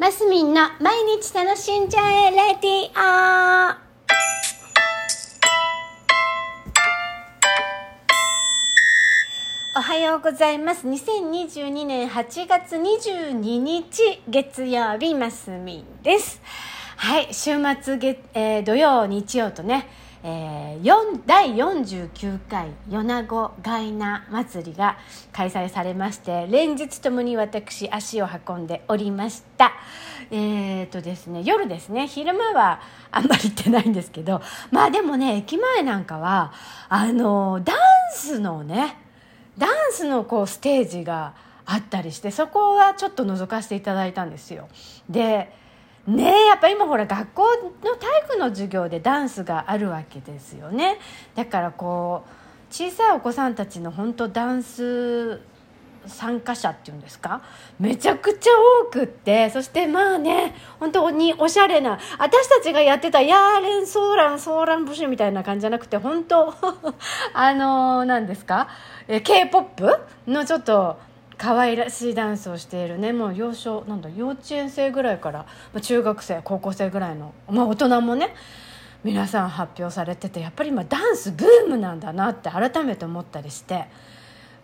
マスミンの毎日楽しんじゃえレディオおはようございます。2022年8月22日月曜日マスミンです。はい週末月、えー、土曜日曜とねえー、4第49回米子ガイナ祭りが開催されまして連日ともに私足を運んでおりました。えー、とですね夜ですね昼間はあんまり行ってないんですけどまあでもね駅前なんかはあのダンスのねダンスのこうステージがあったりしてそこはちょっと覗かせていただいたんですよ。でねやっぱ今ほら学校の体育の授業でダンスがあるわけですよね。だからこう小さいお子さんたちの本当ダンス参加者っていうんですか？めちゃくちゃ多くってそしてまあね本当におしゃれな私たちがやってたヤーレンソーランソーランブシュみたいな感じじゃなくて本当 あの何ですか？k p o p のちょっと可愛らしいダンスをしているね。もう幼少なんだ幼稚園生ぐらいから、まあ、中学生高校生ぐらいの、まあ、大人もね皆さん発表されててやっぱり今ダンスブームなんだなって改めて思ったりして。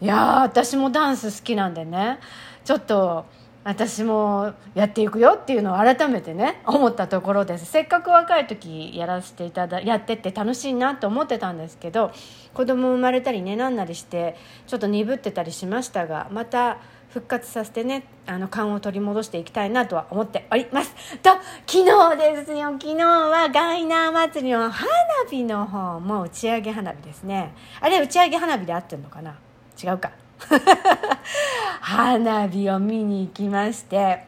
いや私もダンス好きなんでね。ちょっと私もやっていくよっていうのを改めてね思ったところです。せっかく若い時やらせていただやってって楽しいなと思ってたんですけど子供生まれたりねなんなりしてちょっと鈍ってたりしましたがまた復活させてねあの勘を取り戻していきたいなとは思っております。と昨日ですよ。昨日はガイナー祭りの花火の方も打ち上げ花火ですね。あれ打ち上げ花火で合ってるのかな？違うか。花火を見に行きまして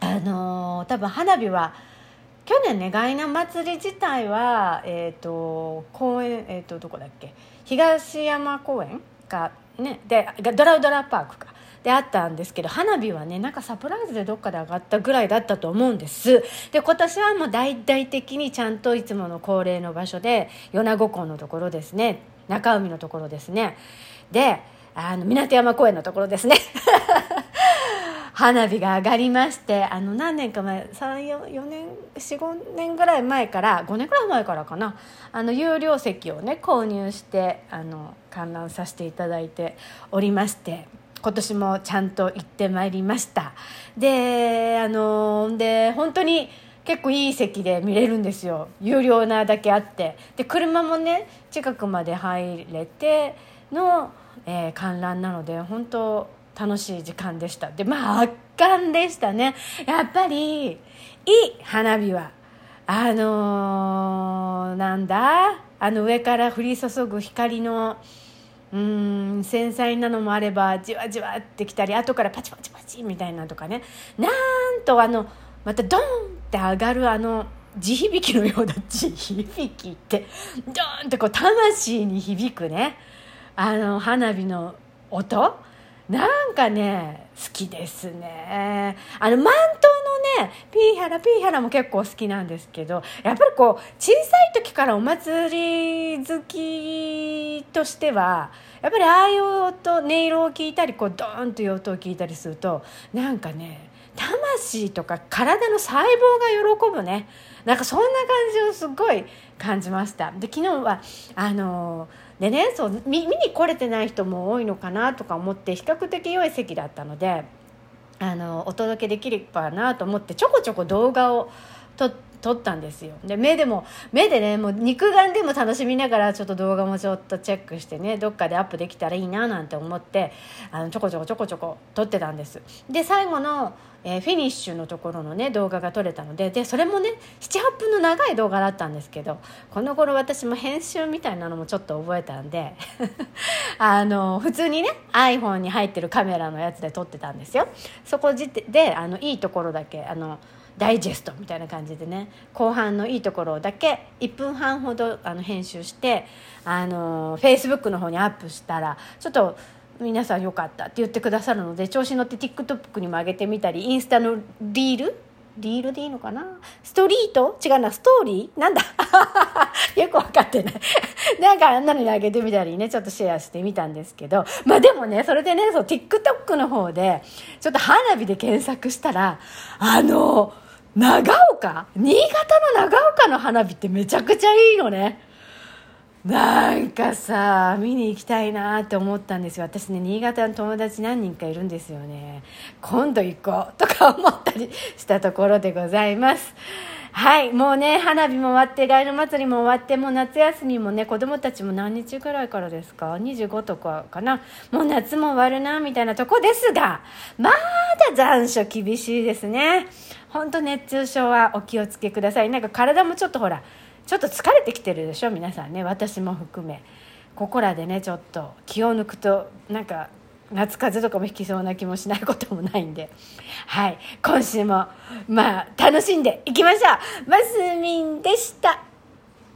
あのー、多分花火は去年ねガイナ祭り自体は、えーと、公園、えーと、どこだっけ？東山公園か、ね、でドラウドラパークか。であったんですけど花火はねなんかサプライズでどっかで上がったぐらいだったと思うんです。で今年はもう大々的にちゃんといつもの恒例の場所で米子港のところですね。中海のところですね。であの港山公園のところですね。花火が上がりましてあの何年か前34年45年ぐらい前から5年ぐらい前からかな。あの有料席をね購入してあの観覧させていただいておりまして今年もちゃんと行ってまいりました。であので本当に結構いい席で見れるんですよ。有料なだけあって。で車もね近くまで入れてのえー、観覧なので本当楽しい時間でした。でまあ圧巻でしたね。やっぱりいい花火はあのー、なんだ？あの上から降り注ぐ光のうん繊細なのもあればじわじわってきたり後からパチパチパチみたいなとかね。なんとあのまたドンって上がるあの地響きのような地響きってドーンってこう魂に響くね。あの花火の音？なんかね好きですね。あのマントのねピーハラピーハラも結構好きなんですけどやっぱりこう小さい時からお祭り好きとしてはやっぱりああいう音音色を聞いたりこうドーンという音を聞いたりするとなんかね魂とか体の細胞が喜ぶね。なんかそんな感じをすごい感じました。で昨日はあのーでねそう見に来れてない人も多いのかなとか思って比較的良い席だったのであのお届けできればなと思ってちょこちょこ動画を撮って撮ったんですよ。で目でも目でねもう肉眼でも楽しみながらちょっと動画もちょっとチェックしてねどっかでアップできたらいいななんて思ってあのちょこちょこちょこちょこ撮ってたんです。で最後のえー、フィニッシュのところのね動画が撮れたのででそれもね78分の長い動画だったんですけどこの頃私も編集みたいなのもちょっと覚えたんで あの普通にね iPhone に入ってるカメラのやつで撮ってたんですよ。そこであのいいところだけあのダイジェストみたいな感じでね後半のいいところだけ1分半ほどあの編集してあの Facebook の方にアップしたらちょっと皆さん良かったって言ってくださるので調子に乗って TikTok にも上げてみたりインスタのリール？リールでいいのかな？ストリート？違うなストーリー？なんだ？よくわかってない。なんかあんなのにあげてみたりねちょっとシェアしてみたんですけどまあでもねそれでねそう TikTok の方でちょっと花火で検索したらあの長岡？新潟の長岡の花火ってめちゃくちゃいいのね。なんかさ見に行きたいなって思ったんですよ。私ね新潟の友達何人かいるんですよね。今度行こうとか思ったりしたところでございます。はいもうね花火も終わってガイル祭りも終わってもう夏休みもね子供たちも何日ぐらいからですか？25とかかな？もう夏も終わるなみたいなとこですがまだ残暑厳しいですね。本当熱中症はお気をつけください。なんか体もちょっとほらちょっと疲れてきてるでしょ？皆さんね私も含め。ここらでねちょっと気を抜くとなんか夏風邪とかも引きそうな気もしないこともないんで。はい。今週もまあ楽しんでいきましょう。マスミンでした。